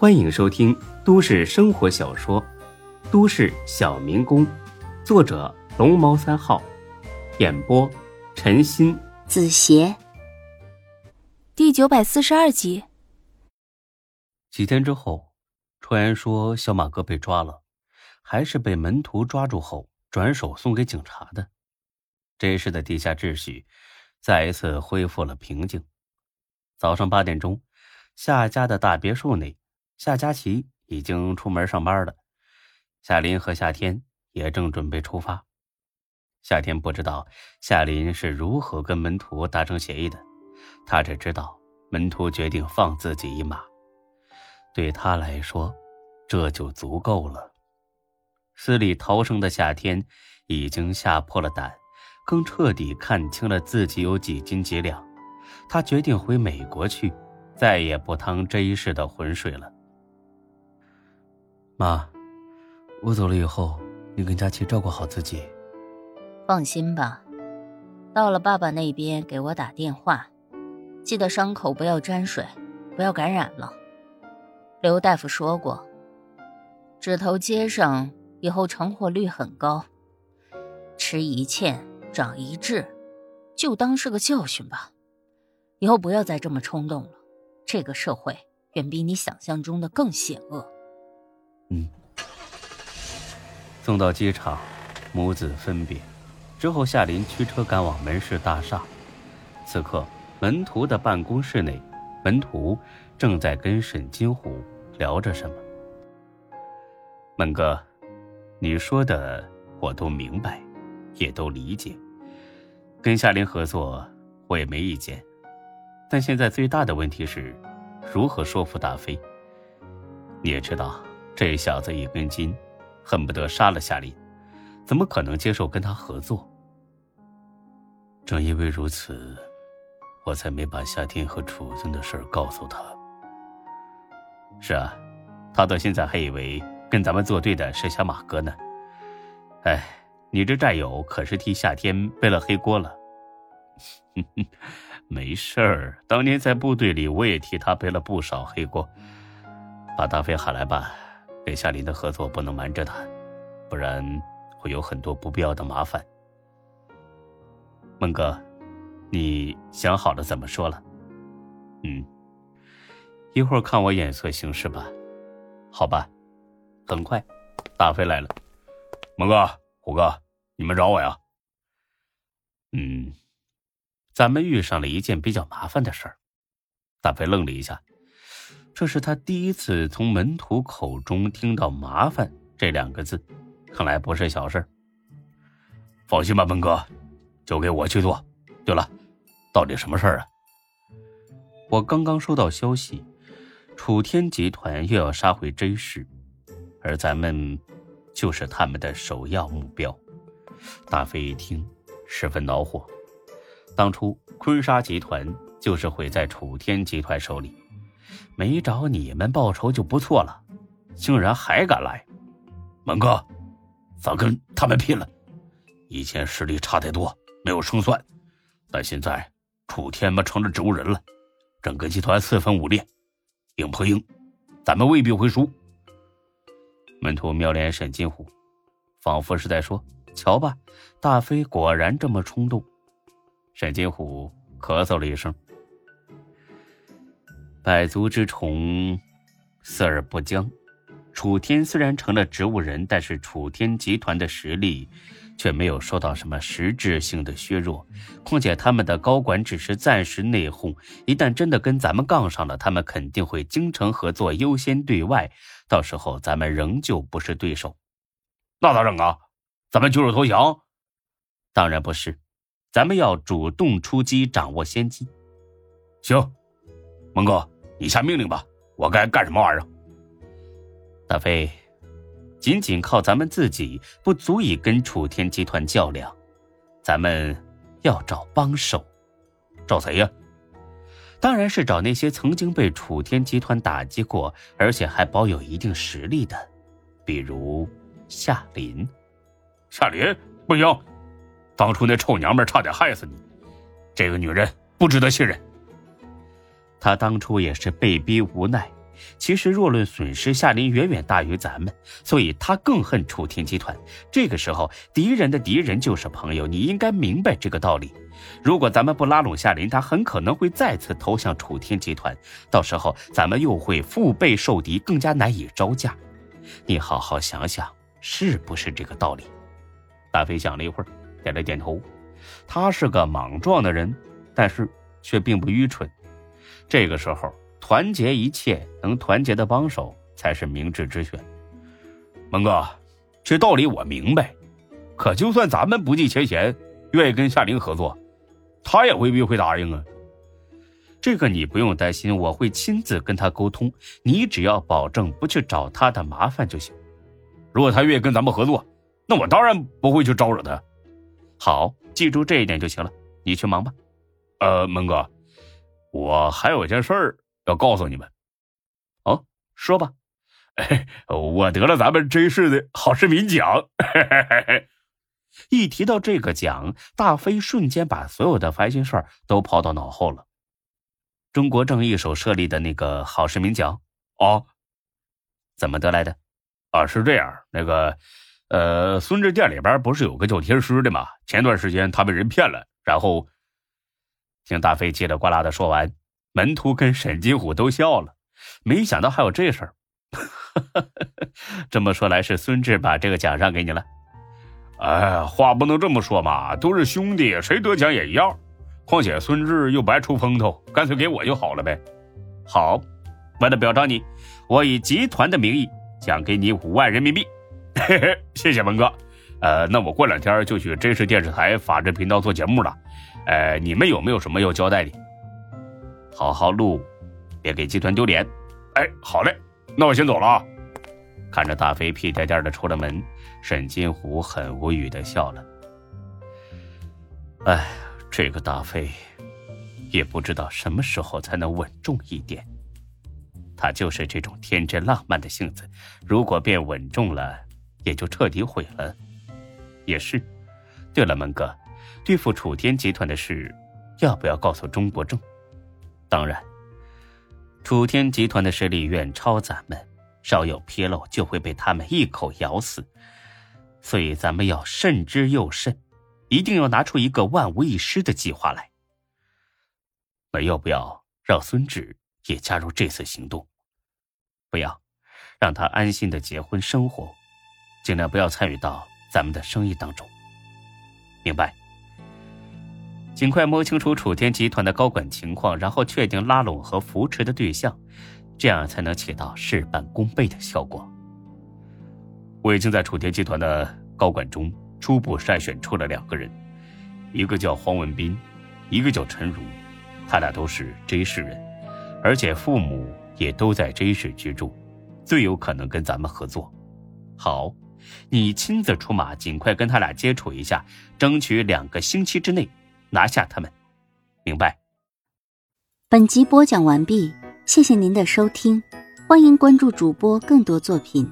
欢迎收听都市生活小说《都市小民工》，作者龙猫三号，演播陈鑫、子邪，第九百四十二集。几天之后，传言说小马哥被抓了，还是被门徒抓住后转手送给警察的。这时的地下秩序再一次恢复了平静。早上八点钟，夏家的大别墅内。夏佳琪已经出门上班了，夏林和夏天也正准备出发。夏天不知道夏林是如何跟门徒达成协议的，他只知道门徒决定放自己一马，对他来说，这就足够了。死里逃生的夏天已经吓破了胆，更彻底看清了自己有几斤几两。他决定回美国去，再也不趟这一世的浑水了。妈，我走了以后，你跟佳琪照顾好自己。放心吧，到了爸爸那边给我打电话，记得伤口不要沾水，不要感染了。刘大夫说过，指头接上以后成活率很高，吃一堑长一智，就当是个教训吧。以后不要再这么冲动了，这个社会远比你想象中的更险恶。嗯，送到机场，母子分别之后，夏林驱车赶往门市大厦。此刻，门徒的办公室内，门徒正在跟沈金虎聊着什么。门哥，你说的我都明白，也都理解。跟夏林合作，我也没意见。但现在最大的问题是，如何说服大飞？你也知道。这小子一根筋，恨不得杀了夏林，怎么可能接受跟他合作？正因为如此，我才没把夏天和楚尊的事告诉他。是啊，他到现在还以为跟咱们作对的是小马哥呢。哎，你这战友可是替夏天背了黑锅了。没事儿，当年在部队里我也替他背了不少黑锅。把大飞喊来吧。给夏林的合作不能瞒着他，不然会有很多不必要的麻烦。孟哥，你想好了怎么说了？嗯，一会儿看我眼色行事吧。好吧，很快，大飞来了。孟哥、虎哥，你们找我呀？嗯，咱们遇上了一件比较麻烦的事儿。大飞愣了一下。这是他第一次从门徒口中听到“麻烦”这两个字，看来不是小事。放心吧，门哥，交给我去做。对了，到底什么事儿啊？我刚刚收到消息，楚天集团又要杀回真市，而咱们就是他们的首要目标。大飞一听，十分恼火。当初坤沙集团就是毁在楚天集团手里。没找你们报仇就不错了，竟然还敢来！猛哥，咱跟他们拼了！以前实力差太多，没有胜算，但现在楚天嘛成了植物人了，整个集团四分五裂，硬碰硬，咱们未必会输。门徒瞄脸沈金虎，仿佛是在说：“瞧吧，大飞果然这么冲动。”沈金虎咳嗽了一声。百足之虫，死而不僵。楚天虽然成了植物人，但是楚天集团的实力却没有受到什么实质性的削弱。况且他们的高管只是暂时内讧，一旦真的跟咱们杠上了，他们肯定会精诚合作，优先对外。到时候咱们仍旧不是对手。那咋整啊？咱们举手投降？当然不是，咱们要主动出击，掌握先机。行。蒙哥，你下命令吧，我该干什么玩意儿？大飞，仅仅靠咱们自己不足以跟楚天集团较量，咱们要找帮手，找谁呀？当然是找那些曾经被楚天集团打击过，而且还保有一定实力的，比如夏林。夏林不行，当初那臭娘们差点害死你，这个女人不值得信任。他当初也是被逼无奈，其实若论损失，夏林远远大于咱们，所以他更恨楚天集团。这个时候，敌人的敌人就是朋友，你应该明白这个道理。如果咱们不拉拢夏林，他很可能会再次投向楚天集团，到时候咱们又会腹背受敌，更加难以招架。你好好想想，是不是这个道理？大飞想了一会儿，点了点头。他是个莽撞的人，但是却并不愚蠢。这个时候。团结一切能团结的帮手才是明智之选。蒙哥，这道理我明白，可就算咱们不计前嫌，愿意跟夏玲合作，他也未必会答应啊。这个你不用担心，我会亲自跟他沟通，你只要保证不去找他的麻烦就行。如果他愿意跟咱们合作，那我当然不会去招惹他。好，记住这一点就行了。你去忙吧。呃，蒙哥，我还有件事儿。要告诉你们，哦，说吧，哎，我得了咱们真市的好市民奖。一提到这个奖，大飞瞬间把所有的烦心事儿都抛到脑后了。中国正义手设立的那个好市民奖，哦，怎么得来的？啊，是这样，那个，呃，孙志店里边不是有个叫天师的吗？前段时间他被人骗了，然后，听大飞叽里呱啦的说完。门徒跟沈金虎都笑了，没想到还有这事儿。这么说来，是孙志把这个奖让给你了？哎，话不能这么说嘛，都是兄弟，谁得奖也一样。况且孙志又不爱出风头，干脆给我就好了呗。好，为了表彰你，我以集团的名义奖给你五万人民币。嘿嘿，谢谢文哥。呃，那我过两天就去真实电视台法制频道做节目了。呃，你们有没有什么要交代的？好好录，别给集团丢脸。哎，好嘞，那我先走了啊。看着大飞屁颠颠的出了门，沈金虎很无语的笑了。哎，这个大飞，也不知道什么时候才能稳重一点。他就是这种天真浪漫的性子，如果变稳重了，也就彻底毁了。也是。对了，门哥，对付楚天集团的事，要不要告诉钟国正？当然，楚天集团的实力远超咱们，稍有纰漏就会被他们一口咬死，所以咱们要慎之又慎，一定要拿出一个万无一失的计划来。那要不要让孙志也加入这次行动？不要，让他安心的结婚生活，尽量不要参与到咱们的生意当中。明白。尽快摸清楚楚天集团的高管情况，然后确定拉拢和扶持的对象，这样才能起到事半功倍的效果。我已经在楚天集团的高管中初步筛选出了两个人，一个叫黄文斌，一个叫陈如，他俩都是 J 市人，而且父母也都在 J 市居住，最有可能跟咱们合作。好，你亲自出马，尽快跟他俩接触一下，争取两个星期之内。拿下他们，明白。本集播讲完毕，谢谢您的收听，欢迎关注主播更多作品。